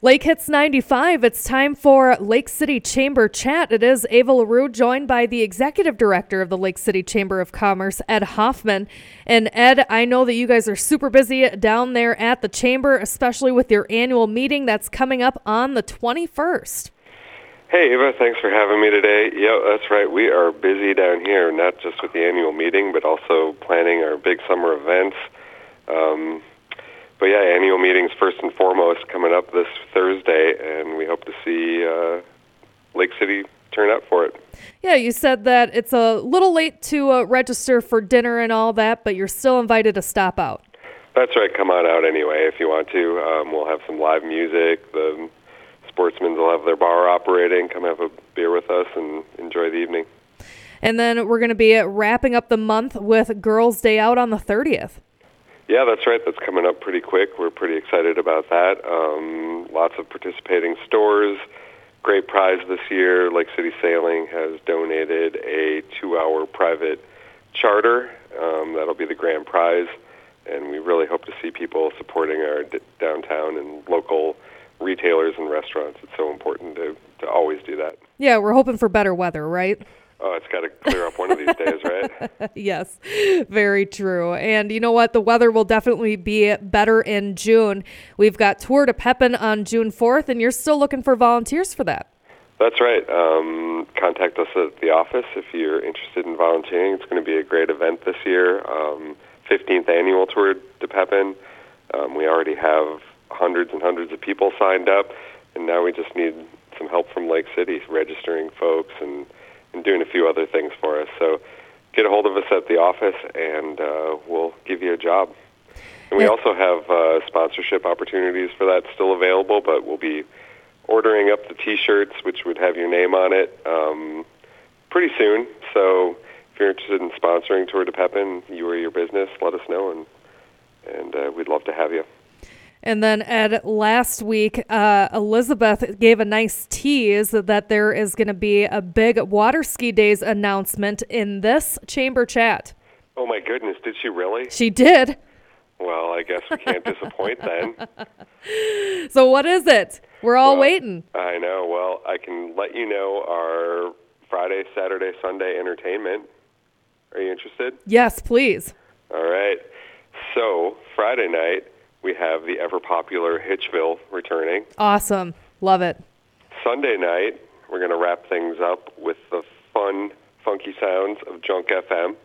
Lake Hits 95, it's time for Lake City Chamber Chat. It is Ava LaRue joined by the Executive Director of the Lake City Chamber of Commerce, Ed Hoffman. And Ed, I know that you guys are super busy down there at the Chamber, especially with your annual meeting that's coming up on the 21st. Hey, Eva, thanks for having me today. Yeah, that's right. We are busy down here, not just with the annual meeting, but also planning our big summer events. Um, but yeah, annual meetings first and foremost coming up this Thursday, and we hope to see uh, Lake City turn up for it. Yeah, you said that it's a little late to uh, register for dinner and all that, but you're still invited to stop out. That's right. Come on out anyway if you want to. Um, we'll have some live music. The sportsmen will have their bar operating. Come have a beer with us and enjoy the evening. And then we're going to be wrapping up the month with Girls' Day Out on the 30th. Yeah, that's right. That's coming up pretty quick. We're pretty excited about that. Um, lots of participating stores. Great prize this year. Lake City Sailing has donated a two-hour private charter. Um, that'll be the grand prize, and we really hope to see people supporting our d- downtown and local retailers and restaurants. It's so important to to always do that. Yeah, we're hoping for better weather, right? Oh, it's got to clear up one of these days, right? yes, very true. And you know what? The weather will definitely be better in June. We've got Tour de Pepin on June 4th, and you're still looking for volunteers for that. That's right. Um, contact us at the office if you're interested in volunteering. It's going to be a great event this year. Um, 15th annual Tour de Pepin. Um, we already have hundreds and hundreds of people signed up, and now we just need some help from Lake City registering folks and and doing a few other things for us. So get a hold of us at the office, and uh, we'll give you a job. And we also have uh, sponsorship opportunities for that still available, but we'll be ordering up the T-shirts, which would have your name on it, um, pretty soon. So if you're interested in sponsoring Tour de Pepin, you or your business, let us know, and and uh, we'd love to have you. And then, Ed, last week, uh, Elizabeth gave a nice tease that there is going to be a big water ski days announcement in this chamber chat. Oh, my goodness. Did she really? She did. Well, I guess we can't disappoint then. So, what is it? We're all Well, waiting. I know. Well, I can let you know our Friday, Saturday, Sunday entertainment. Are you interested? Yes, please. All right. So, Friday night, we have the ever popular Hitchville returning. Awesome. Love it. Sunday night, we're going to wrap things up with the fun, funky sounds of Junk FM.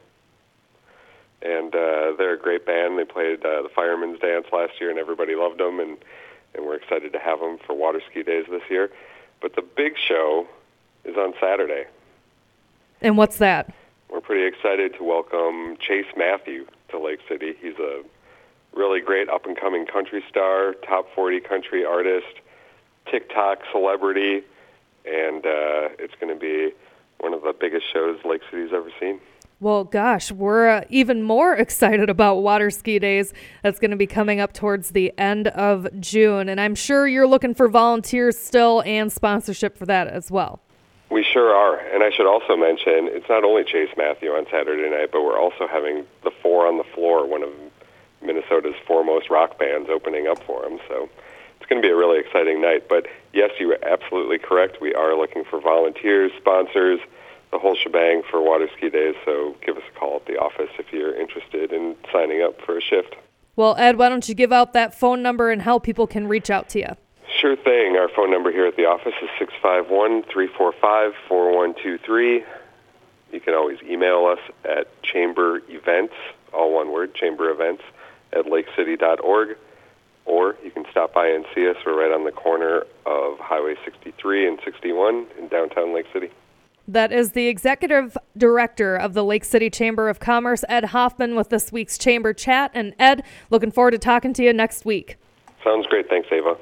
And uh, they're a great band. They played uh, the Fireman's Dance last year, and everybody loved them. And, and we're excited to have them for water ski days this year. But the big show is on Saturday. And what's that? We're pretty excited to welcome Chase Matthew to Lake City. He's a really great up and coming country star, top 40 country artist, TikTok celebrity, and uh, it's going to be one of the biggest shows Lake City's ever seen. Well, gosh, we're uh, even more excited about water ski days. That's going to be coming up towards the end of June. And I'm sure you're looking for volunteers still and sponsorship for that as well. We sure are. And I should also mention it's not only Chase Matthew on Saturday night, but we're also having the Four on the Floor, one of Minnesota's foremost rock bands, opening up for him. So it's going to be a really exciting night. But yes, you are absolutely correct. We are looking for volunteers, sponsors, the whole shebang for water ski days. So give us a call at the office if you're interested in signing up for a shift. Well, Ed, why don't you give out that phone number and how people can reach out to you? Sure thing. Our phone number here at the office is 651-345-4123. You can always email us at chamber events, all one word, chamber events, at lakecity.org. Or you can stop by and see us. We're right on the corner of Highway 63 and 61 in downtown Lake City. That is the executive director of the Lake City Chamber of Commerce, Ed Hoffman, with this week's Chamber Chat. And Ed, looking forward to talking to you next week. Sounds great. Thanks, Ava.